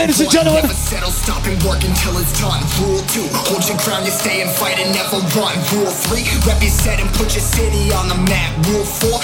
ladies and gentlemen. Never settle, stop and work until it's done. Rule two, hold your ground, you stay and fight and never run. Rule three, rep your set and put your city on the map. Rule four,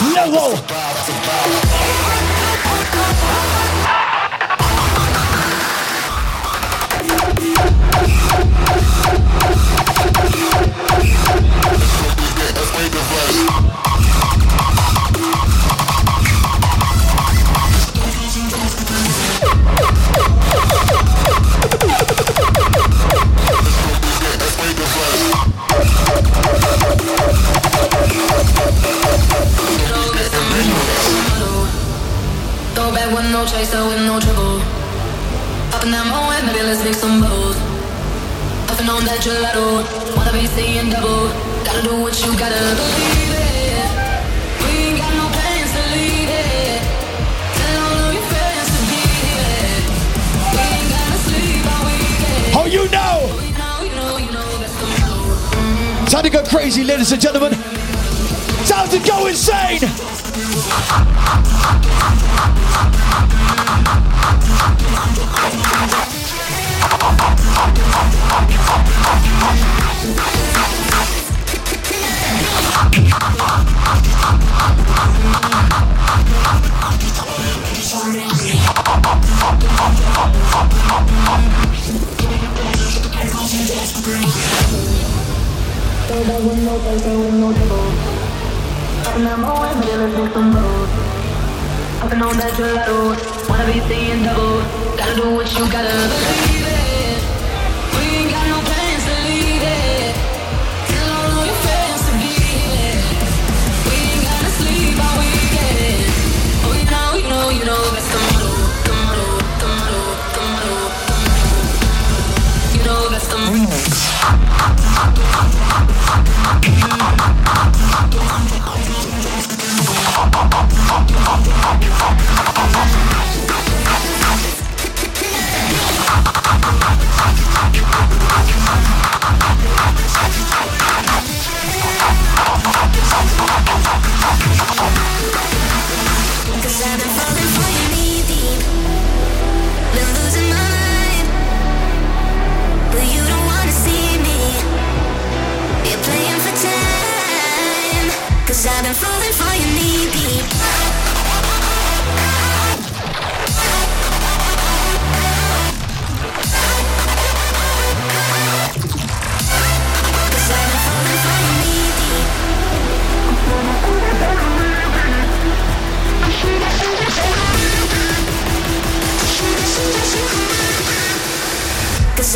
Noel. Fucking on that gelato. Wanna be seeing double. Gotta do what you gotta. We ain't got no plans to leave it. Tell all your to be it. We ain't gotta sleep all weekend. Oh, you know, you know, you know that's the motto. Motto. Motto. Motto. You know that's the remix. ハッピーハッピーハッピーハッピー!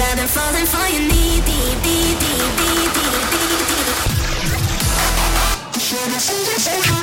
I've been falling for you knee deep, deep, deep, deep, deep, deep, deep.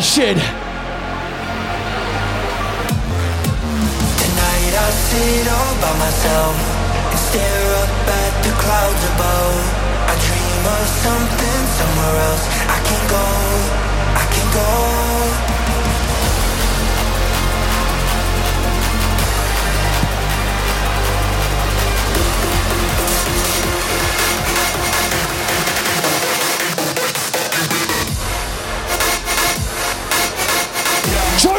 Shit. Tonight I sit all by myself and stare up at the clouds above. I dream of something somewhere else. I can't go, I can't go.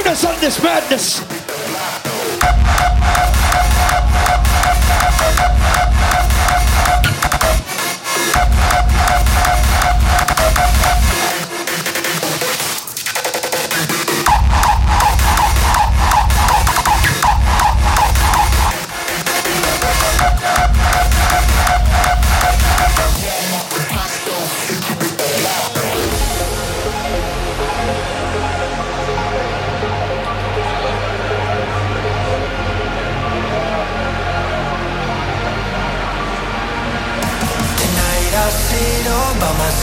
Us on this madness.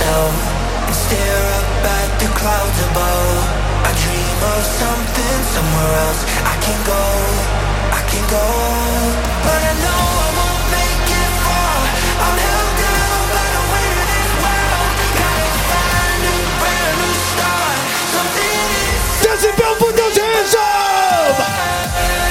Myself and stare up at the clouds above. I dream of something somewhere else. I can go, I can go, but I know I won't make it put those hands up.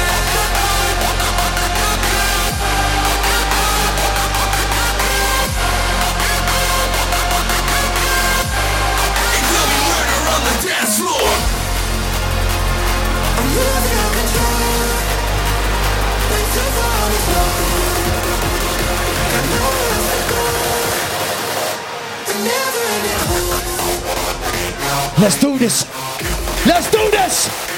Let's do this. Let's do this.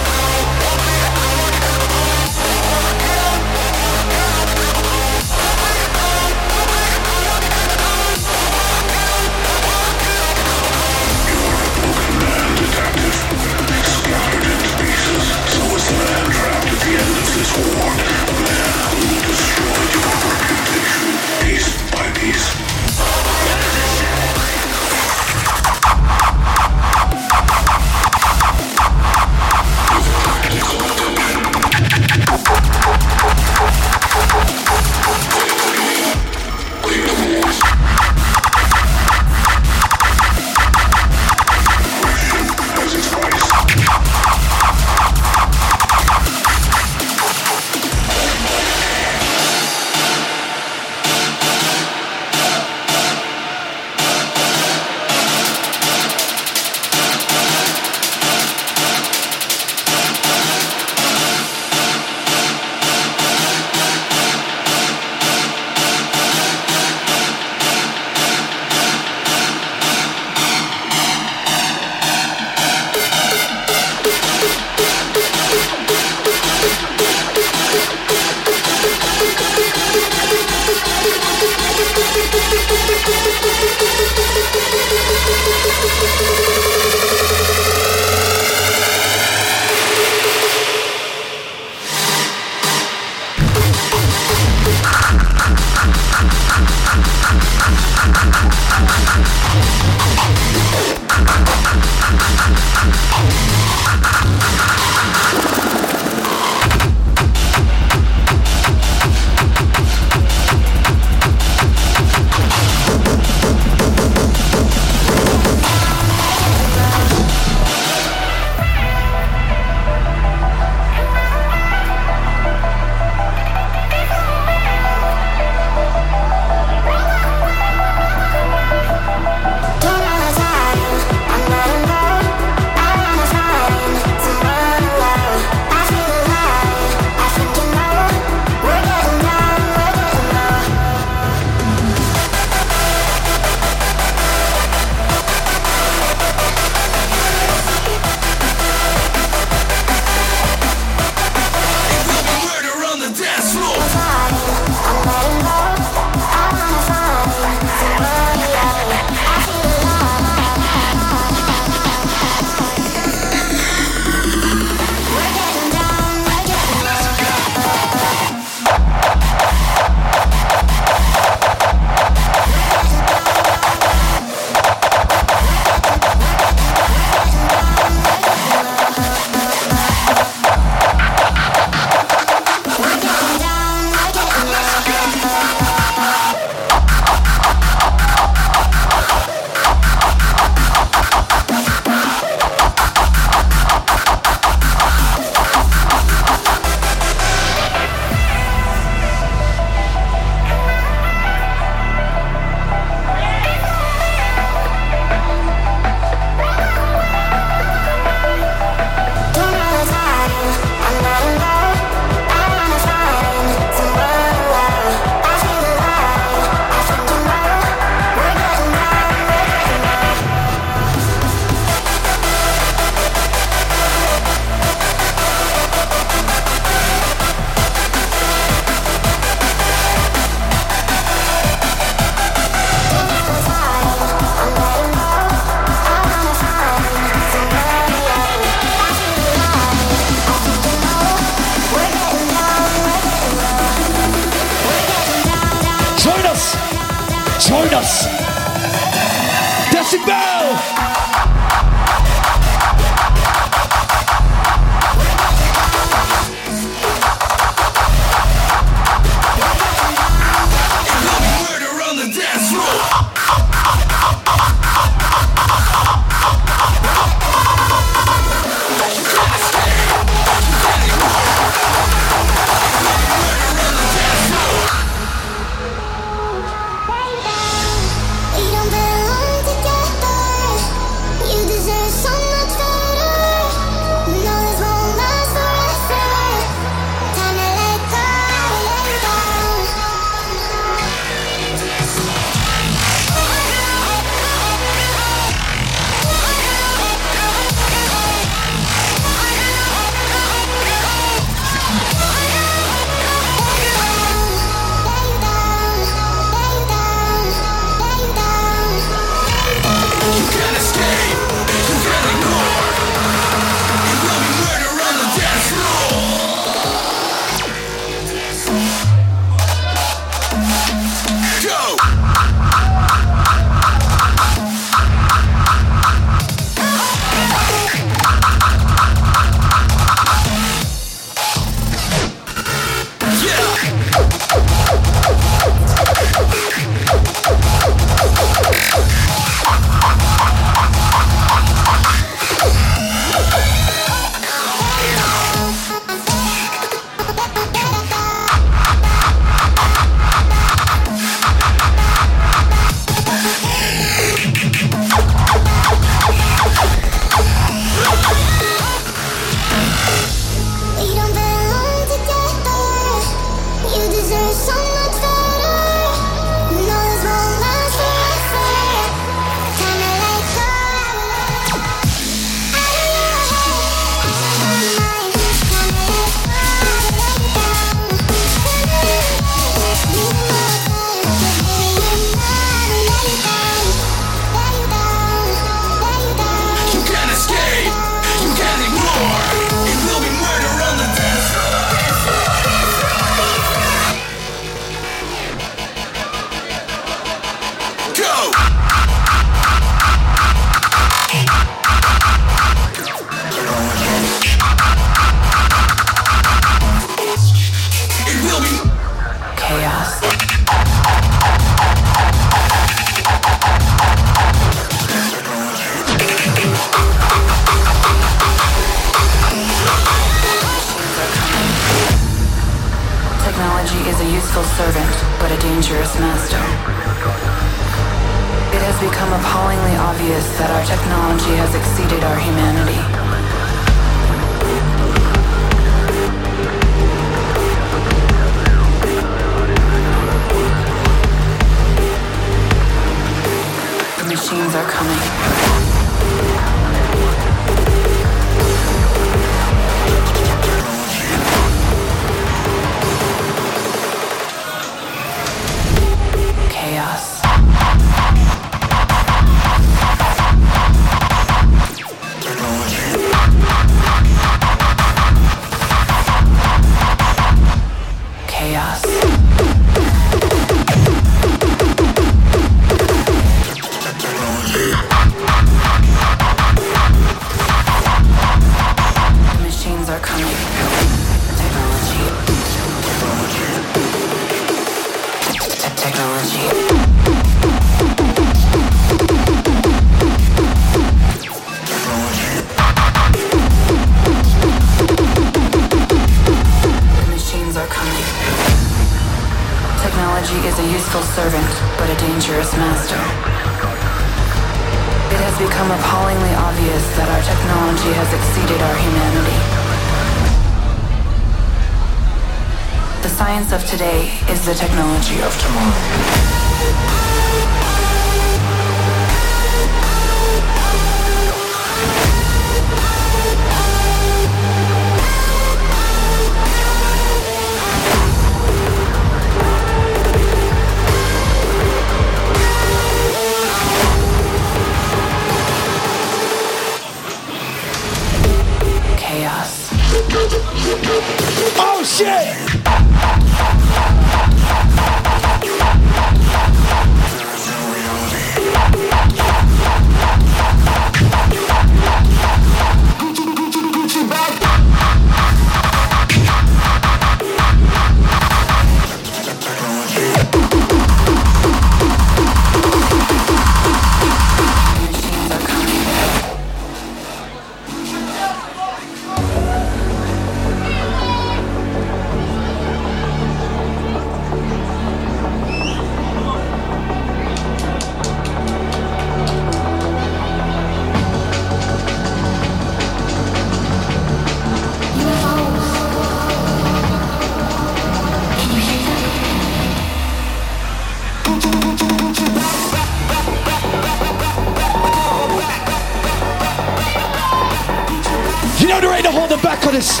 this.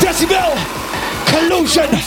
Decibel collusion.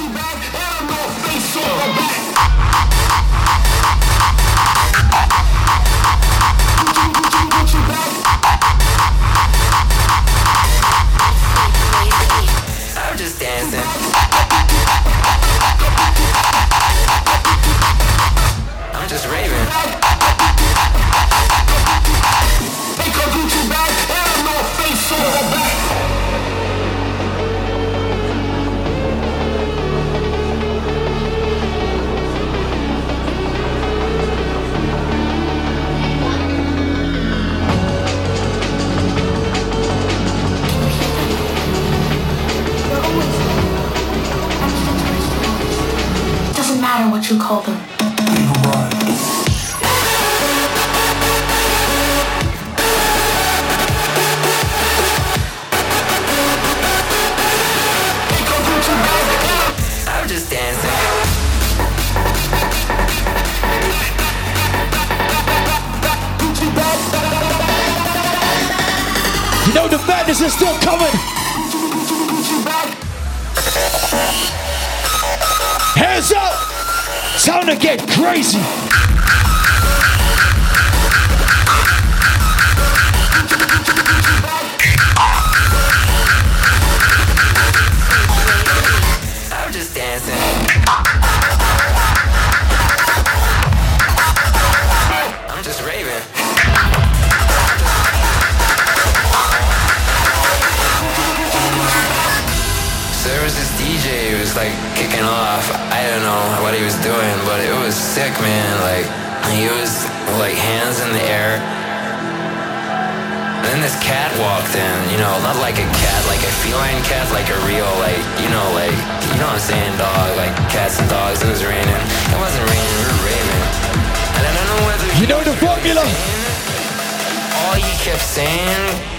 All you kept saying?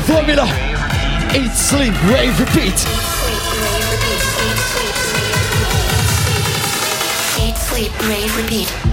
the formula. Eat, sleep, rave, repeat. Eat, sleep, rave, repeat.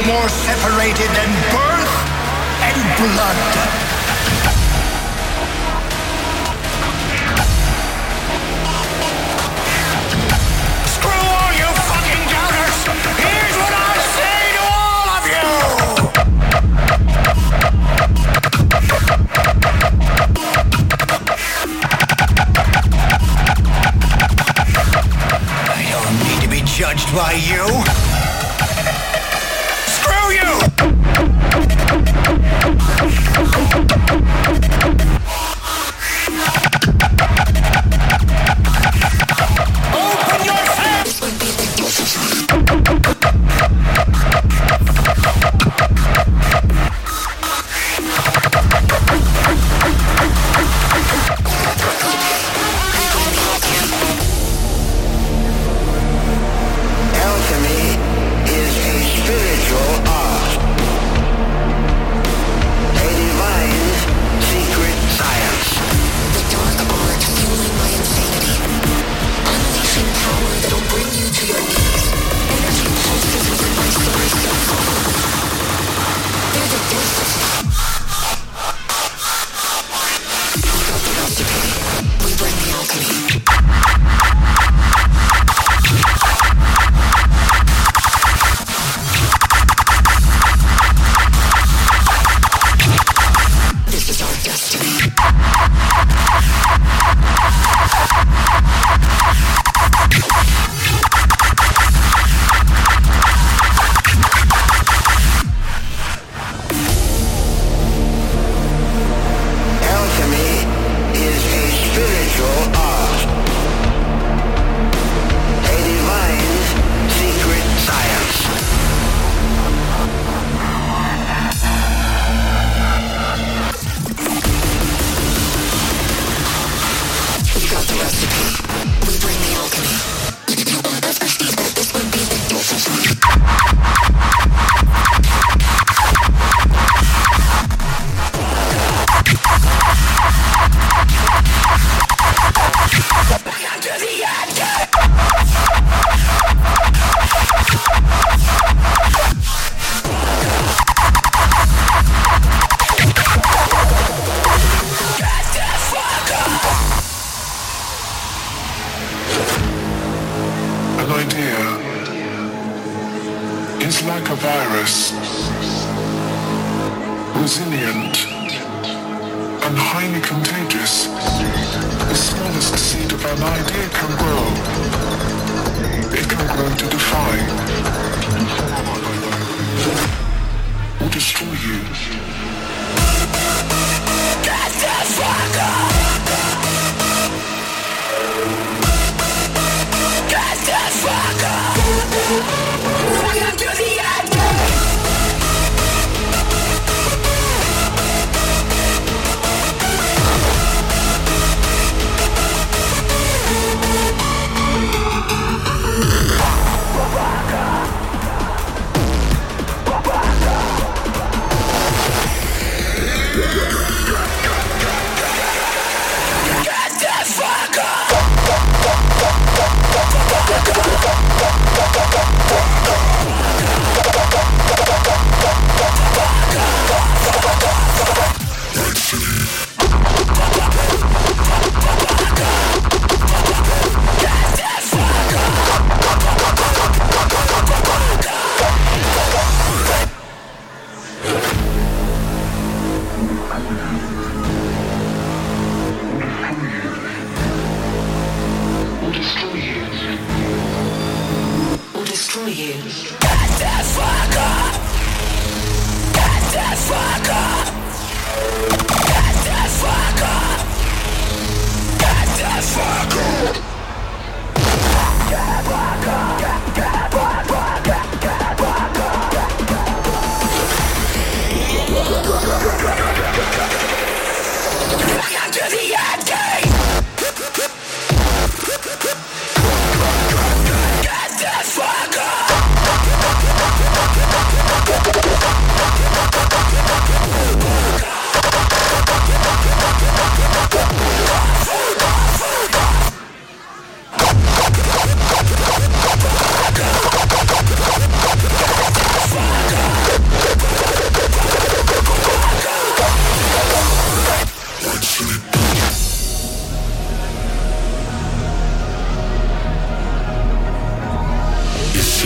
No more separated than birth and blood.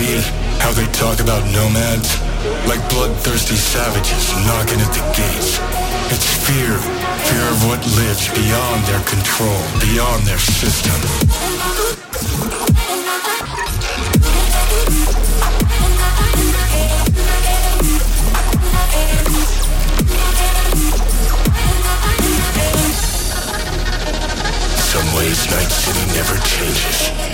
See how they talk about nomads? Like bloodthirsty savages knocking at the gates. It's fear. Fear of what lives beyond their control, beyond their system. Some ways Night City never changes.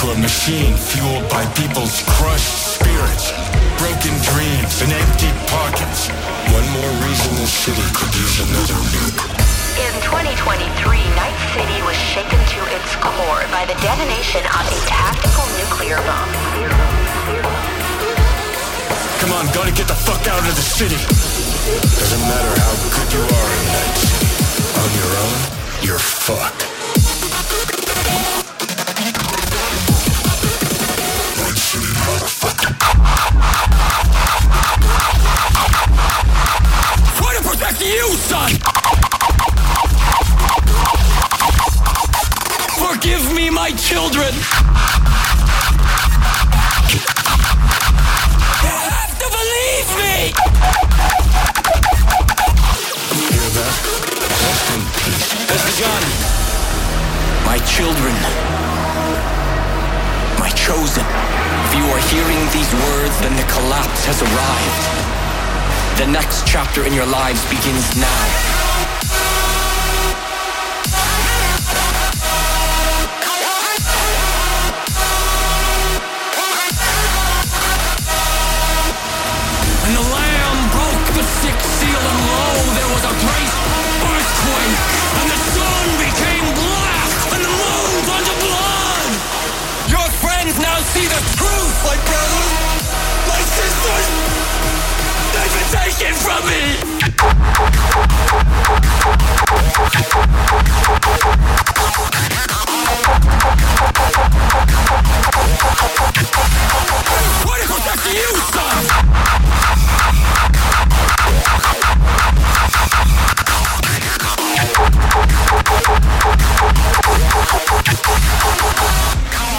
Into a machine fueled by people's crushed spirits, broken dreams, and empty pockets. One more reason the city could use another nuke. In 2023, Night City was shaken to its core by the detonation of a tactical nuclear bomb. Come on, gotta get the fuck out of the city. Doesn't matter how good you are in Night City. On your own, you're fucked. My children! You have to believe me! Hear that? Rest in peace. Has begun. My children. My chosen. If you are hearing these words, then the collapse has arrived. The next chapter in your lives begins now.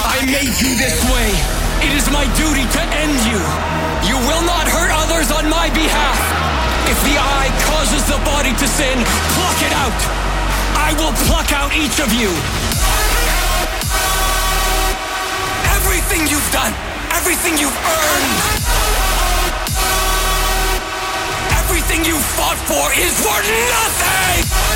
I made you this way. It is my duty to end you. You will not body to sin, pluck it out. I will pluck out each of you. Everything you've done, everything you've earned, everything you've fought for is worth nothing!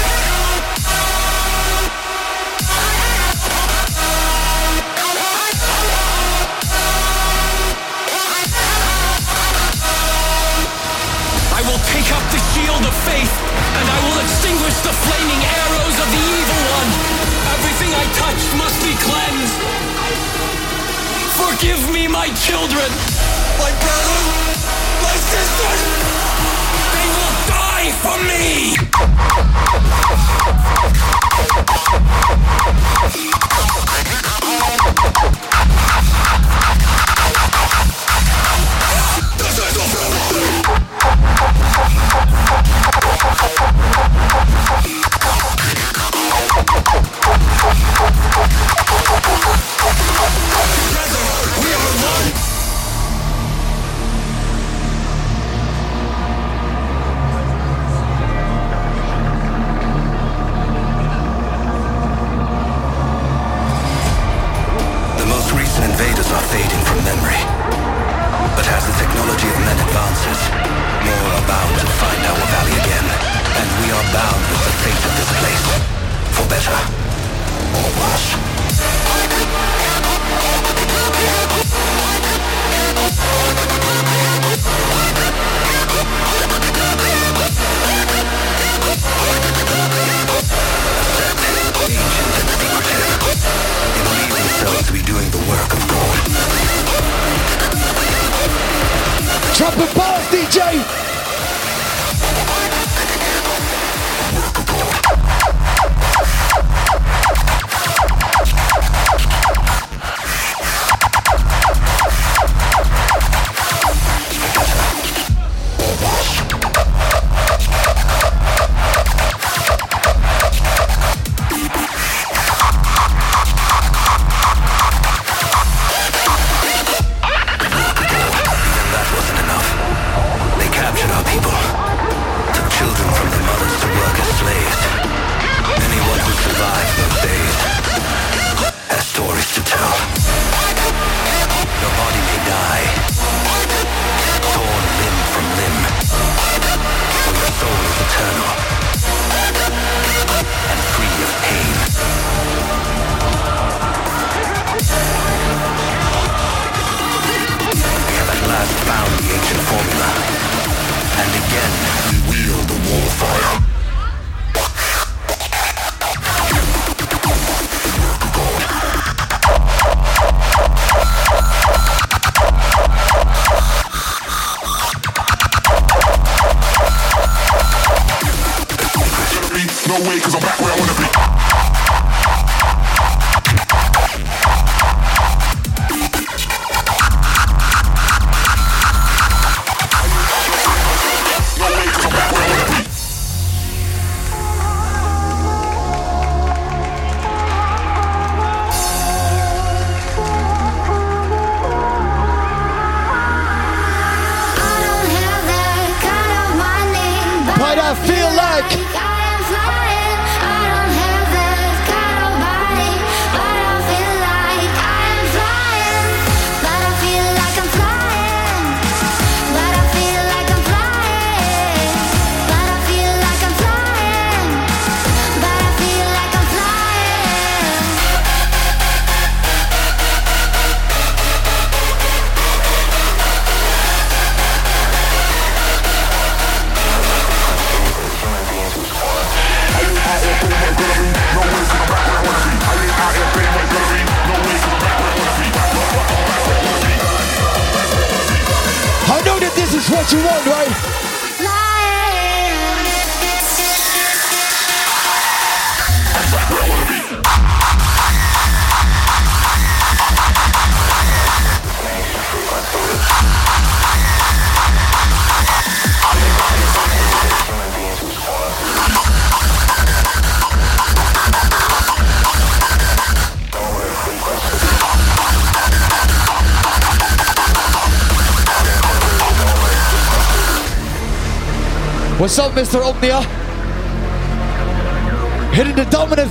extinguish the flaming arrows of the evil one. Everything I touch must be cleansed. Forgive me, my children, my brother, my sister. They will die for me.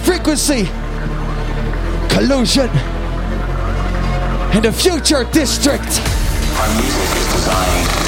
frequency, collusion, and the future district. Our music is designed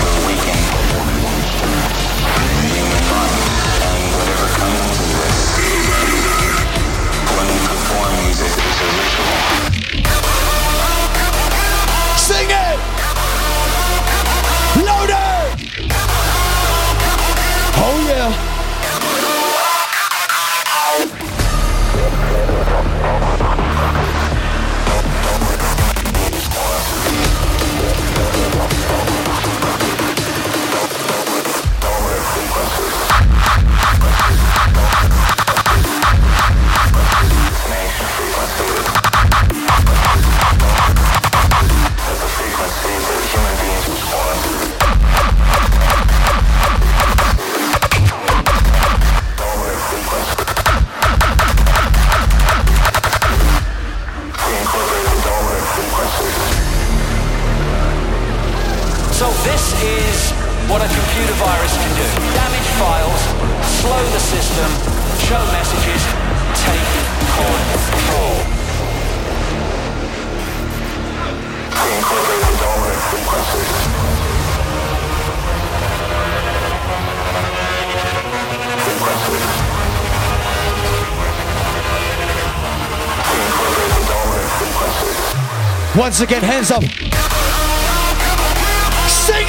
Once again, hands up. Sing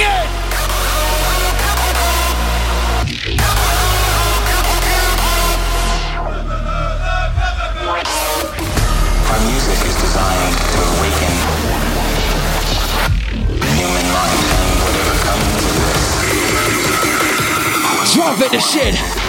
it! Our music is designed to awaken human mind and whatever comes of this. Drop it the shit.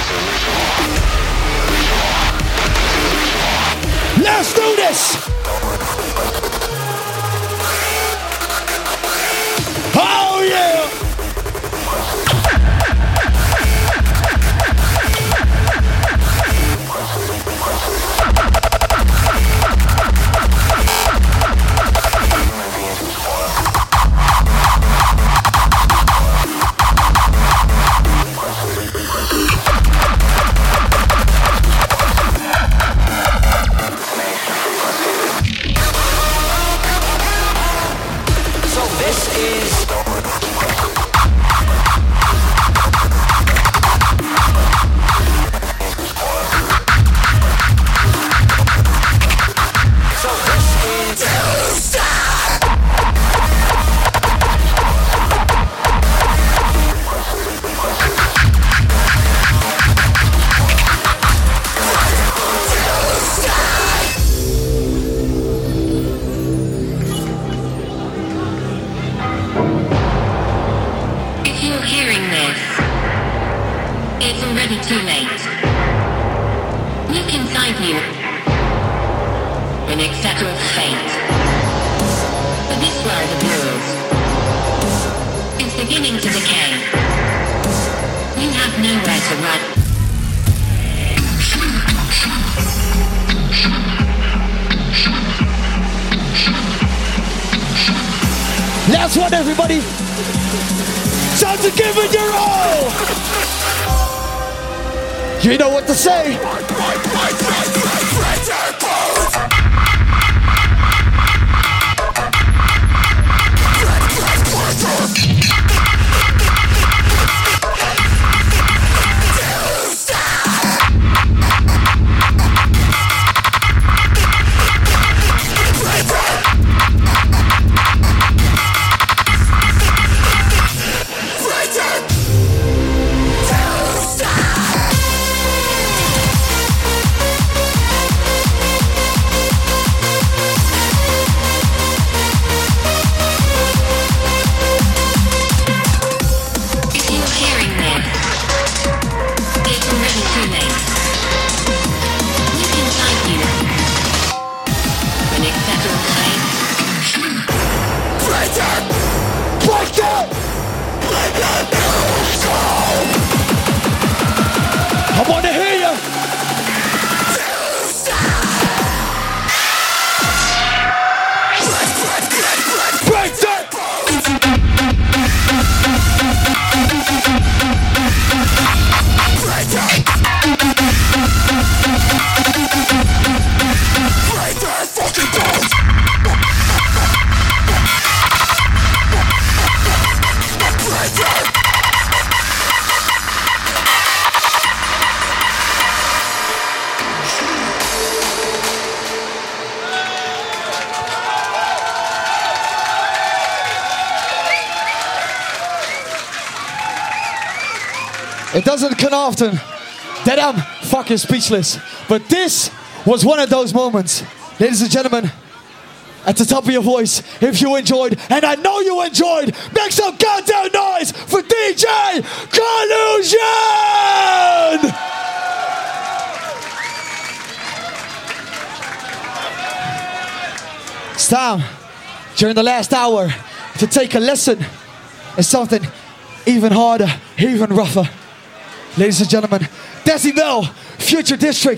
Often that I'm fucking speechless. But this was one of those moments. Ladies and gentlemen, at the top of your voice, if you enjoyed, and I know you enjoyed, make some goddamn noise for DJ Collusion! It's time during the last hour to take a lesson in something even harder, even rougher. Ladies and gentlemen, Decibel, Future District.